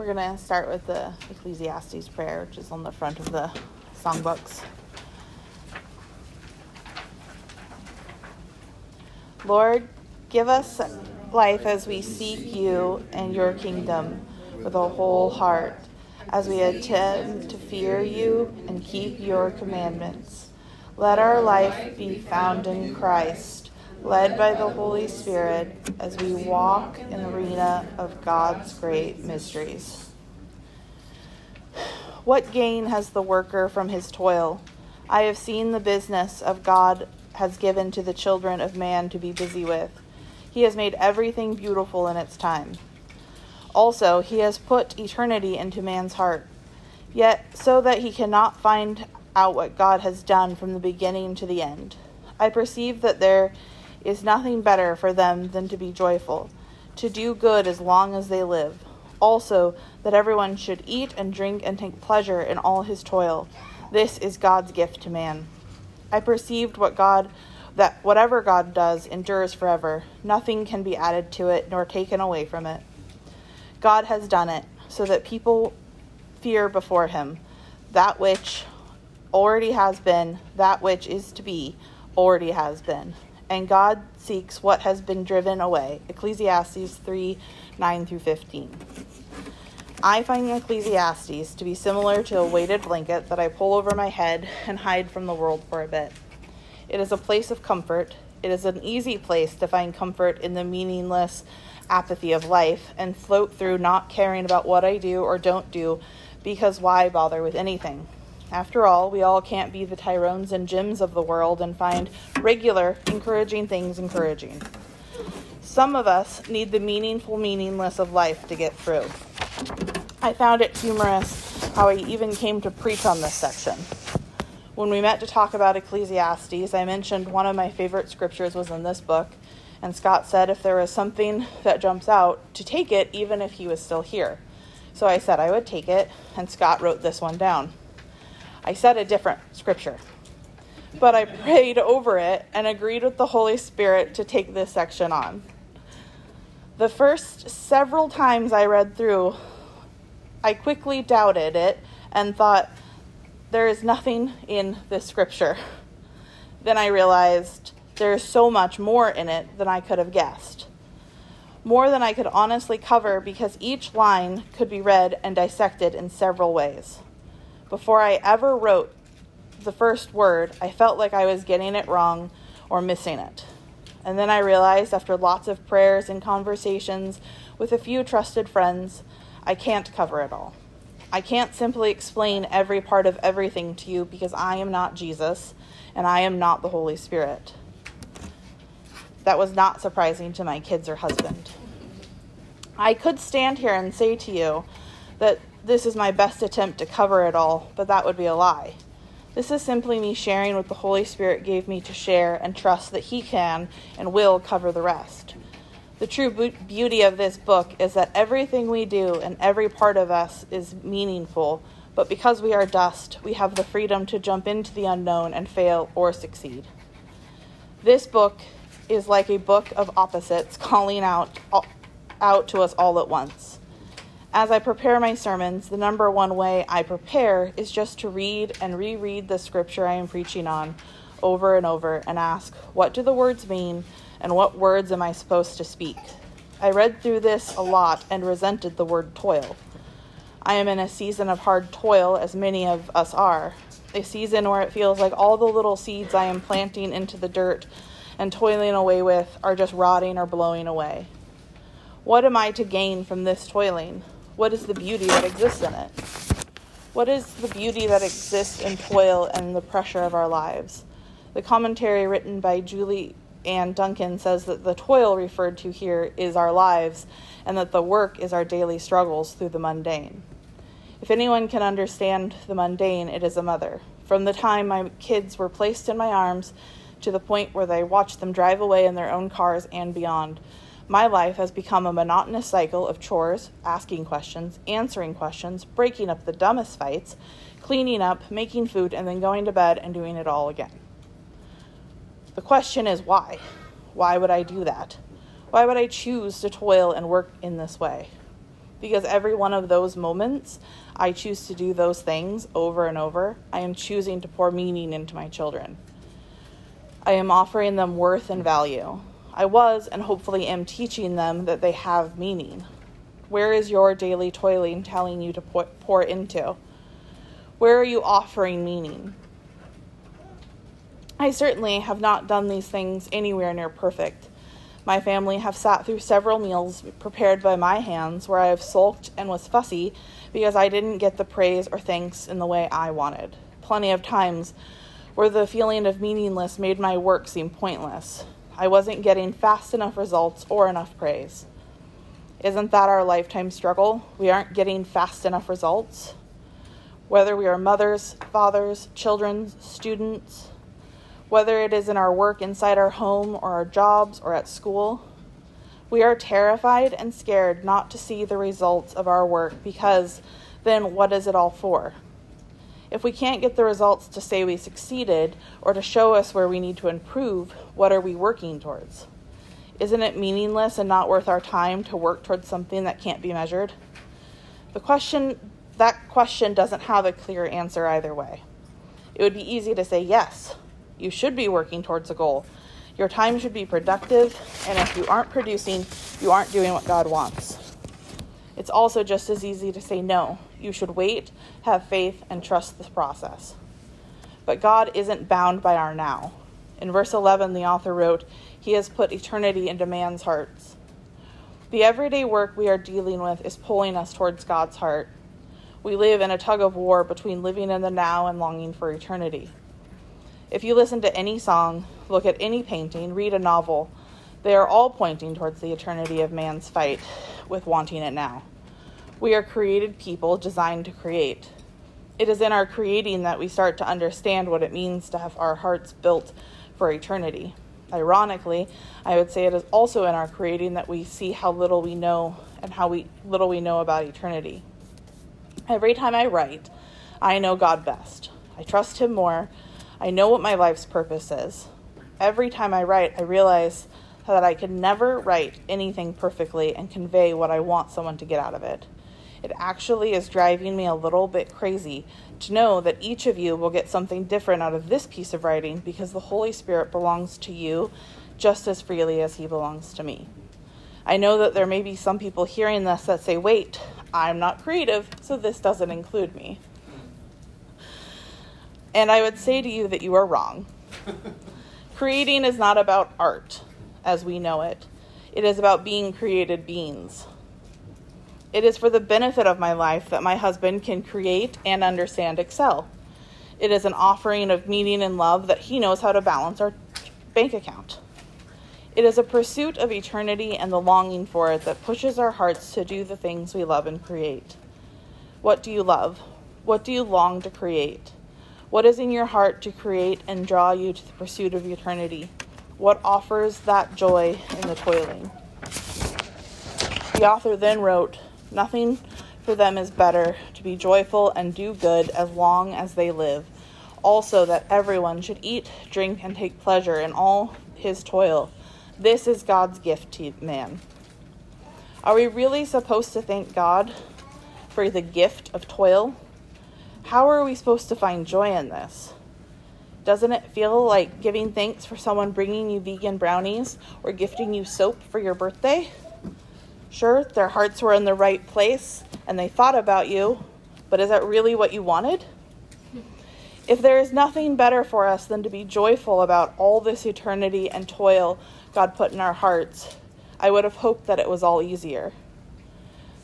We're going to start with the Ecclesiastes prayer, which is on the front of the songbooks. Lord, give us life as we seek you and your kingdom with a whole heart, as we attempt to fear you and keep your commandments. Let our life be found in Christ, led by the Holy Spirit as we walk in the arena of God's great mysteries. What gain has the worker from his toil? I have seen the business of God has given to the children of man to be busy with. He has made everything beautiful in its time. Also, he has put eternity into man's heart, yet so that he cannot find out what God has done from the beginning to the end. I perceive that there is nothing better for them than to be joyful, to do good as long as they live. Also, that everyone should eat and drink and take pleasure in all his toil. This is God's gift to man. I perceived what God that whatever God does endures forever. Nothing can be added to it nor taken away from it. God has done it so that people fear before him that which already has been, that which is to be already has been and God seeks what has been driven away. Ecclesiastes 3 9 through 15. I find Ecclesiastes to be similar to a weighted blanket that I pull over my head and hide from the world for a bit. It is a place of comfort. It is an easy place to find comfort in the meaningless apathy of life and float through not caring about what I do or don't do because why bother with anything? After all, we all can't be the Tyrones and Jims of the world and find regular, encouraging things encouraging. Some of us need the meaningful meaningless of life to get through. I found it humorous how I even came to preach on this section. When we met to talk about Ecclesiastes, I mentioned one of my favorite scriptures was in this book, and Scott said if there was something that jumps out, to take it even if he was still here. So I said I would take it, and Scott wrote this one down. I said a different scripture. But I prayed over it and agreed with the Holy Spirit to take this section on. The first several times I read through, I quickly doubted it and thought, there is nothing in this scripture. Then I realized there is so much more in it than I could have guessed. More than I could honestly cover because each line could be read and dissected in several ways. Before I ever wrote the first word, I felt like I was getting it wrong or missing it. And then I realized after lots of prayers and conversations with a few trusted friends, I can't cover it all. I can't simply explain every part of everything to you because I am not Jesus and I am not the Holy Spirit. That was not surprising to my kids or husband. I could stand here and say to you that this is my best attempt to cover it all, but that would be a lie. This is simply me sharing what the Holy Spirit gave me to share and trust that He can and will cover the rest. The true beauty of this book is that everything we do and every part of us is meaningful, but because we are dust, we have the freedom to jump into the unknown and fail or succeed. This book is like a book of opposites calling out, out to us all at once. As I prepare my sermons, the number one way I prepare is just to read and reread the scripture I am preaching on over and over and ask, what do the words mean and what words am I supposed to speak? I read through this a lot and resented the word toil. I am in a season of hard toil, as many of us are, a season where it feels like all the little seeds I am planting into the dirt and toiling away with are just rotting or blowing away. What am I to gain from this toiling? What is the beauty that exists in it? What is the beauty that exists in toil and the pressure of our lives? The commentary written by Julie Ann Duncan says that the toil referred to here is our lives, and that the work is our daily struggles through the mundane. If anyone can understand the mundane, it is a mother. From the time my kids were placed in my arms to the point where they watched them drive away in their own cars and beyond, my life has become a monotonous cycle of chores, asking questions, answering questions, breaking up the dumbest fights, cleaning up, making food, and then going to bed and doing it all again. The question is why? Why would I do that? Why would I choose to toil and work in this way? Because every one of those moments, I choose to do those things over and over. I am choosing to pour meaning into my children. I am offering them worth and value. I was and hopefully am teaching them that they have meaning. Where is your daily toiling telling you to pour into? Where are you offering meaning? I certainly have not done these things anywhere near perfect. My family have sat through several meals prepared by my hands where I have sulked and was fussy because I didn't get the praise or thanks in the way I wanted. Plenty of times where the feeling of meaningless made my work seem pointless. I wasn't getting fast enough results or enough praise. Isn't that our lifetime struggle? We aren't getting fast enough results. Whether we are mothers, fathers, children, students, whether it is in our work inside our home or our jobs or at school. We are terrified and scared not to see the results of our work because then what is it all for? If we can't get the results to say we succeeded or to show us where we need to improve, what are we working towards? Isn't it meaningless and not worth our time to work towards something that can't be measured? The question that question doesn't have a clear answer either way. It would be easy to say yes, you should be working towards a goal. Your time should be productive, and if you aren't producing, you aren't doing what God wants. It's also just as easy to say no. You should wait, have faith, and trust the process. But God isn't bound by our now. In verse 11, the author wrote, He has put eternity into man's hearts. The everyday work we are dealing with is pulling us towards God's heart. We live in a tug of war between living in the now and longing for eternity. If you listen to any song, look at any painting, read a novel, they are all pointing towards the eternity of man's fight with wanting it now. We are created people designed to create. It is in our creating that we start to understand what it means to have our hearts built for eternity. Ironically, I would say it is also in our creating that we see how little we know and how we, little we know about eternity. Every time I write, I know God best. I trust Him more I know what my life's purpose is. Every time I write, I realize that I could never write anything perfectly and convey what I want someone to get out of it. It actually is driving me a little bit crazy to know that each of you will get something different out of this piece of writing because the Holy Spirit belongs to you just as freely as He belongs to me. I know that there may be some people hearing this that say, wait, I'm not creative, so this doesn't include me. And I would say to you that you are wrong. Creating is not about art as we know it, it is about being created beings. It is for the benefit of my life that my husband can create and understand Excel. It is an offering of meaning and love that he knows how to balance our bank account. It is a pursuit of eternity and the longing for it that pushes our hearts to do the things we love and create. What do you love? What do you long to create? What is in your heart to create and draw you to the pursuit of eternity? What offers that joy in the toiling? The author then wrote, Nothing for them is better to be joyful and do good as long as they live. Also, that everyone should eat, drink, and take pleasure in all his toil. This is God's gift to man. Are we really supposed to thank God for the gift of toil? How are we supposed to find joy in this? Doesn't it feel like giving thanks for someone bringing you vegan brownies or gifting you soap for your birthday? Sure, their hearts were in the right place and they thought about you, but is that really what you wanted? If there is nothing better for us than to be joyful about all this eternity and toil God put in our hearts, I would have hoped that it was all easier.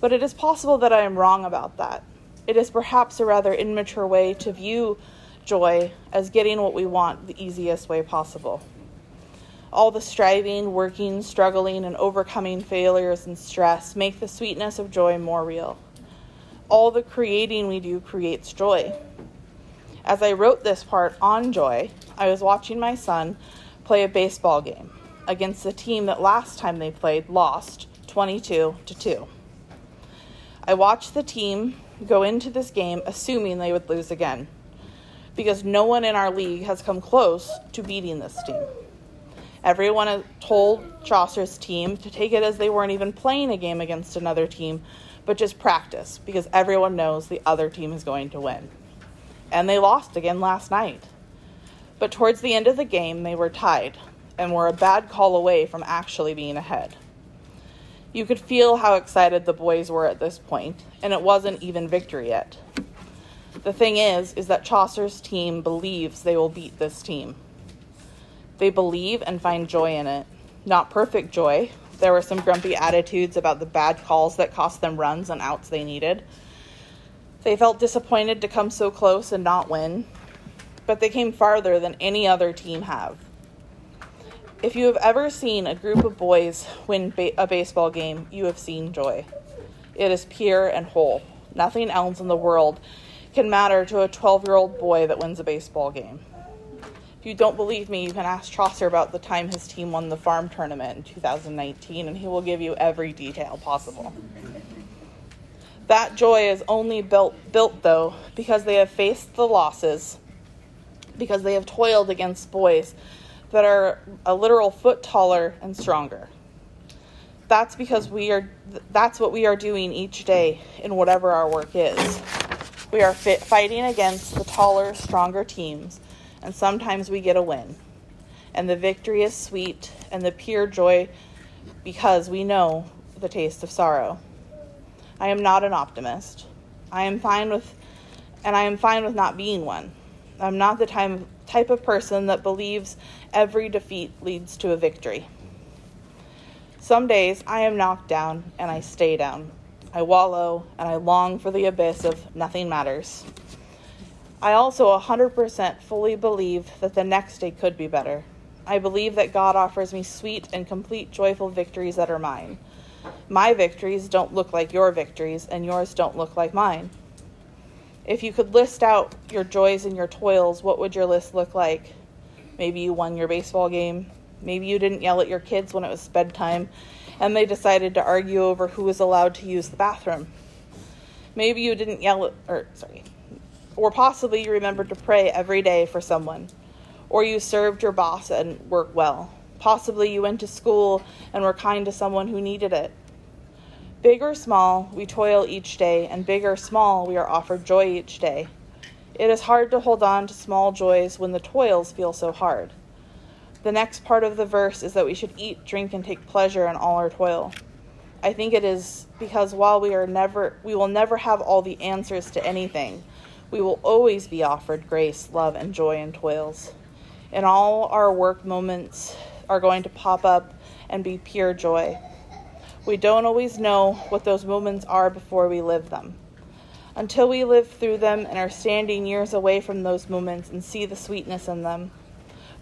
But it is possible that I am wrong about that. It is perhaps a rather immature way to view joy as getting what we want the easiest way possible. All the striving, working, struggling, and overcoming failures and stress make the sweetness of joy more real. All the creating we do creates joy. As I wrote this part on joy, I was watching my son play a baseball game against the team that last time they played lost 22 to 2. I watched the team go into this game assuming they would lose again because no one in our league has come close to beating this team. Everyone told Chaucer's team to take it as they weren't even playing a game against another team, but just practice because everyone knows the other team is going to win. And they lost again last night. But towards the end of the game, they were tied and were a bad call away from actually being ahead. You could feel how excited the boys were at this point, and it wasn't even victory yet. The thing is, is that Chaucer's team believes they will beat this team. They believe and find joy in it. Not perfect joy. There were some grumpy attitudes about the bad calls that cost them runs and outs they needed. They felt disappointed to come so close and not win, but they came farther than any other team have. If you have ever seen a group of boys win ba- a baseball game, you have seen joy. It is pure and whole. Nothing else in the world can matter to a 12 year old boy that wins a baseball game. You don't believe me, you can ask Chaucer about the time his team won the farm tournament in 2019, and he will give you every detail possible. That joy is only built, built, though, because they have faced the losses, because they have toiled against boys that are a literal foot taller and stronger. That's because we are that's what we are doing each day in whatever our work is. We are fit, fighting against the taller, stronger teams, and sometimes we get a win. And the victory is sweet and the pure joy because we know the taste of sorrow. I am not an optimist. I am fine with and I am fine with not being one. I'm not the time, type of person that believes every defeat leads to a victory. Some days I am knocked down and I stay down. I wallow and I long for the abyss of nothing matters. I also 100% fully believe that the next day could be better. I believe that God offers me sweet and complete joyful victories that are mine. My victories don't look like your victories, and yours don't look like mine. If you could list out your joys and your toils, what would your list look like? Maybe you won your baseball game. Maybe you didn't yell at your kids when it was bedtime and they decided to argue over who was allowed to use the bathroom. Maybe you didn't yell at, or sorry, or possibly you remembered to pray every day for someone, or you served your boss and worked well. Possibly you went to school and were kind to someone who needed it. Big or small, we toil each day, and big or small, we are offered joy each day. It is hard to hold on to small joys when the toils feel so hard. The next part of the verse is that we should eat, drink, and take pleasure in all our toil. I think it is because while we are never we will never have all the answers to anything, we will always be offered grace, love, and joy in toils. And all our work moments are going to pop up and be pure joy. We don't always know what those moments are before we live them. Until we live through them and are standing years away from those moments and see the sweetness in them.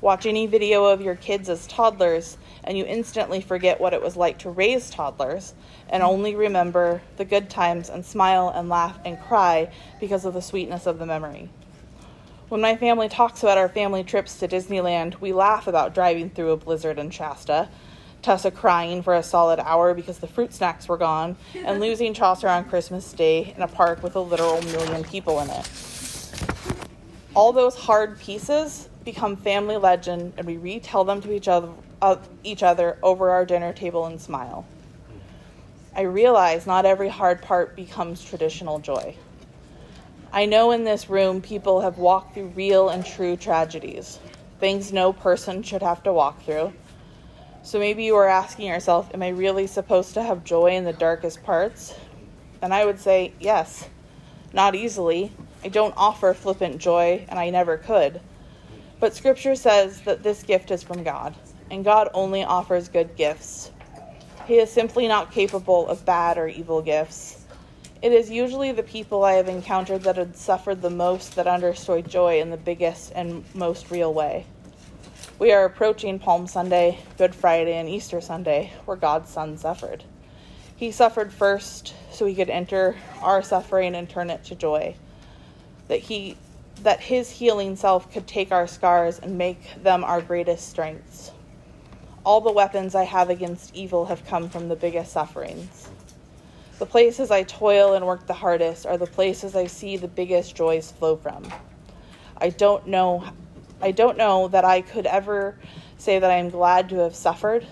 Watch any video of your kids as toddlers, and you instantly forget what it was like to raise toddlers and only remember the good times and smile and laugh and cry because of the sweetness of the memory. When my family talks about our family trips to Disneyland, we laugh about driving through a blizzard in Shasta Tessa crying for a solid hour because the fruit snacks were gone, and losing Chaucer on Christmas Day in a park with a literal million people in it. All those hard pieces become family legend, and we retell them to each other, uh, each other over our dinner table and smile. I realize not every hard part becomes traditional joy. I know in this room people have walked through real and true tragedies, things no person should have to walk through so maybe you are asking yourself, Am I really supposed to have joy in the darkest parts? And I would say, Yes, not easily. I don't offer flippant joy, and I never could. But Scripture says that this gift is from God, and God only offers good gifts. He is simply not capable of bad or evil gifts. It is usually the people I have encountered that have suffered the most that understood joy in the biggest and most real way. We are approaching Palm Sunday, Good Friday, and Easter Sunday, where God's Son suffered. He suffered first so he could enter our suffering and turn it to joy. That he that his healing self could take our scars and make them our greatest strengths. All the weapons I have against evil have come from the biggest sufferings. The places I toil and work the hardest are the places I see the biggest joys flow from. I don't know I don't know that I could ever say that I am glad to have suffered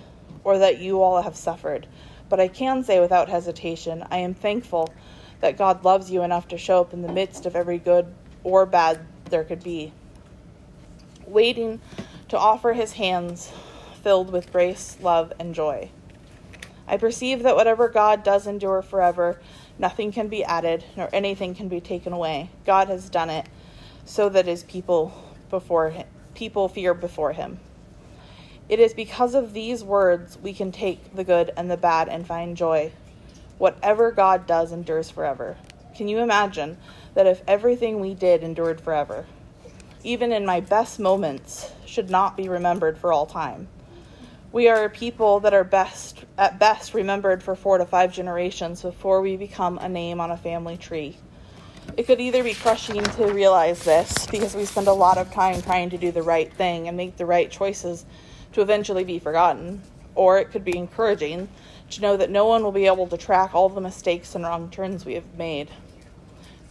or that you all have suffered, but I can say without hesitation, I am thankful that God loves you enough to show up in the midst of every good or bad there could be. Waiting to offer his hands filled with grace, love, and joy. I perceive that whatever God does endure forever, nothing can be added, nor anything can be taken away. God has done it so that his people before him, people fear before him. It is because of these words we can take the good and the bad and find joy. Whatever God does endures forever. Can you imagine that if everything we did endured forever, even in my best moments, should not be remembered for all time? We are a people that are best at best remembered for 4 to 5 generations before we become a name on a family tree. It could either be crushing to realize this because we spend a lot of time trying to do the right thing and make the right choices to eventually be forgotten, or it could be encouraging to know that no one will be able to track all the mistakes and wrong turns we have made.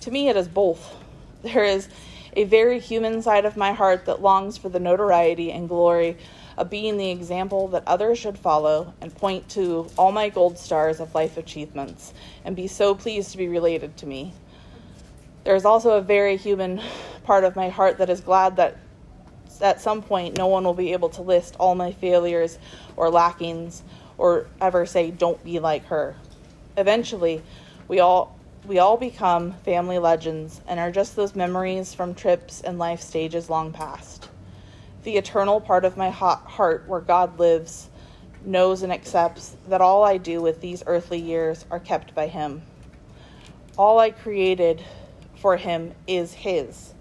To me, it is both. There is a very human side of my heart that longs for the notoriety and glory of being the example that others should follow and point to all my gold stars of life achievements and be so pleased to be related to me. There is also a very human part of my heart that is glad that at some point no one will be able to list all my failures or lackings or ever say don't be like her. Eventually, we all we all become family legends and are just those memories from trips and life stages long past the eternal part of my heart where God lives, knows and accepts that all I do with these earthly years are kept by Him. All I created for Him is His.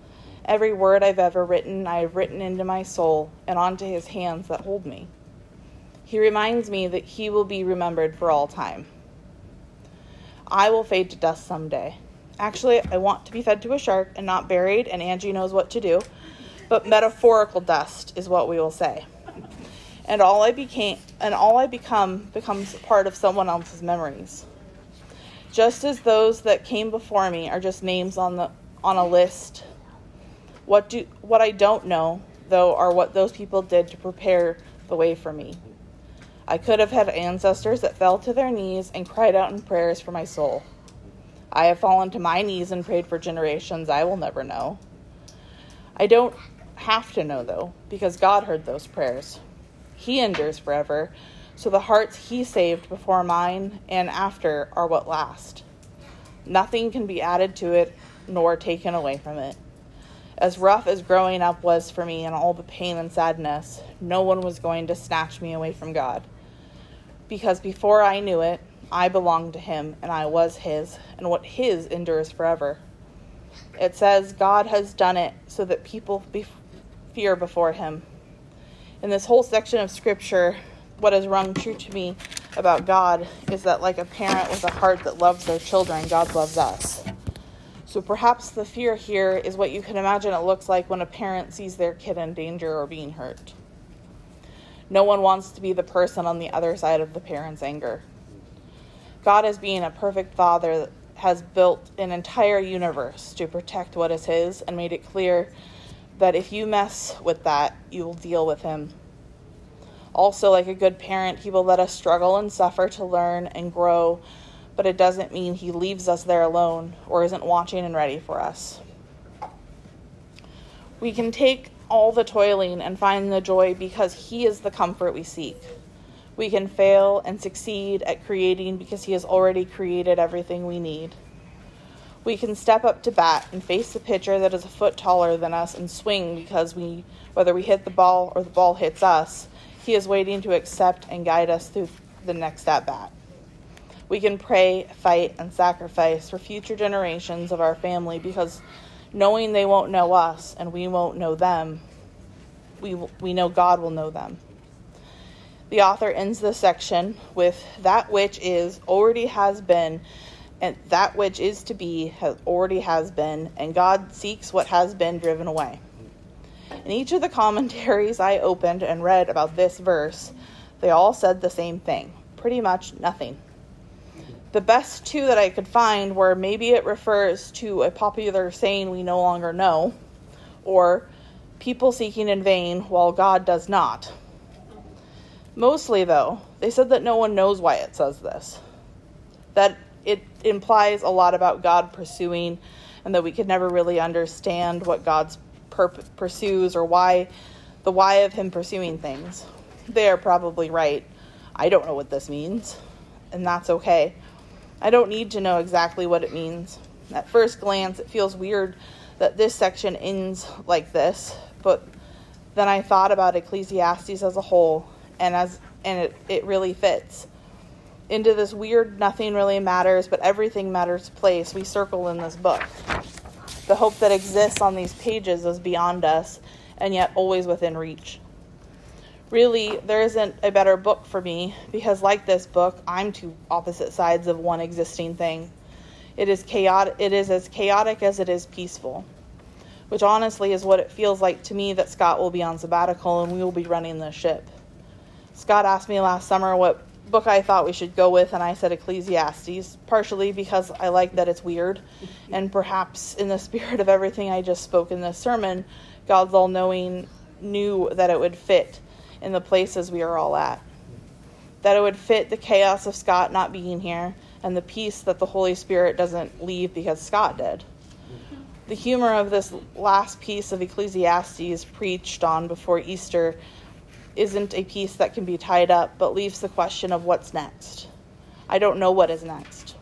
Every word I've ever written, I have written into my soul and onto His hands that hold me. He reminds me that He will be remembered for all time. I will fade to dust someday. Actually, I want to be fed to a shark and not buried, and Angie knows what to do but metaphorical dust is what we will say. And all I became and all I become becomes part of someone else's memories. Just as those that came before me are just names on the on a list. What do what I don't know though are what those people did to prepare the way for me. I could have had ancestors that fell to their knees and cried out in prayers for my soul. I have fallen to my knees and prayed for generations I will never know. I don't have to know, though, because God heard those prayers. He endures forever, so the hearts He saved before mine and after are what last. Nothing can be added to it nor taken away from it. As rough as growing up was for me and all the pain and sadness, no one was going to snatch me away from God. Because before I knew it, I belonged to Him and I was His, and what His endures forever. It says God has done it so that people fear before him. In this whole section of scripture, what has rung true to me about God is that, like a parent with a heart that loves their children, God loves us. So perhaps the fear here is what you can imagine it looks like when a parent sees their kid in danger or being hurt. No one wants to be the person on the other side of the parent's anger. God, as being a perfect father, has built an entire universe to protect what is his and made it clear that if you mess with that, you will deal with him. Also, like a good parent, he will let us struggle and suffer to learn and grow, but it doesn't mean he leaves us there alone or isn't watching and ready for us. We can take all the toiling and find the joy because he is the comfort we seek. We can fail and succeed at creating because he has already created everything we need. We can step up to bat and face the pitcher that is a foot taller than us and swing because we, whether we hit the ball or the ball hits us, he is waiting to accept and guide us through the next at bat. We can pray, fight, and sacrifice for future generations of our family because knowing they won't know us and we won't know them, we, we know God will know them. The author ends this section with that which is, already has been, and that which is to be has already has been, and God seeks what has been driven away. In each of the commentaries I opened and read about this verse, they all said the same thing pretty much nothing. The best two that I could find were maybe it refers to a popular saying we no longer know, or people seeking in vain while God does not. Mostly, though, They said that no one knows why it says this. That it implies a lot about God pursuing, and that we could never really understand what God's pursues or why the why of Him pursuing things. They are probably right. I don't know what this means, and that's okay. I don't need to know exactly what it means. At first glance, it feels weird that this section ends like this, but then I thought about Ecclesiastes as a whole, and as and it, it really fits into this weird nothing really matters, but everything matters place we circle in this book. The hope that exists on these pages is beyond us, and yet always within reach. Really, there isn't a better book for me because, like this book, I'm two opposite sides of one existing thing. It is chaotic. It is as chaotic as it is peaceful, which honestly is what it feels like to me that Scott will be on sabbatical and we will be running the ship. Scott asked me last summer what book I thought we should go with, and I said Ecclesiastes, partially because I like that it's weird, and perhaps in the spirit of everything I just spoke in this sermon, God's all knowing knew that it would fit in the places we are all at. That it would fit the chaos of Scott not being here and the peace that the Holy Spirit doesn't leave because Scott did. The humor of this last piece of Ecclesiastes preached on before Easter isn't a piece that can be tied up, but leaves the question of what's next. I don't know what is next.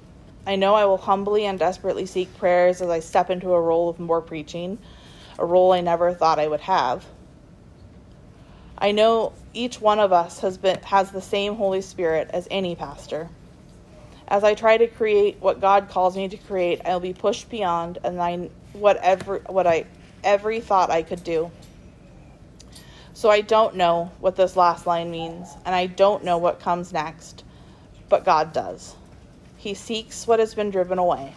I know I will humbly and desperately seek prayers as I step into a role of more preaching, a role I never thought I would have. I know each one of us has been has the same Holy Spirit as any pastor. As I try to create what God calls me to create, I'll be pushed beyond and I whatever what I every thought I could do. So I don't know what this last line means, and I don't know what comes next, but God does. He seeks what has been driven away.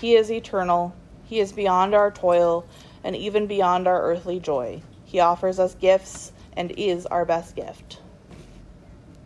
He is eternal, He is beyond our toil, and even beyond our earthly joy. He offers us gifts and is our best gift.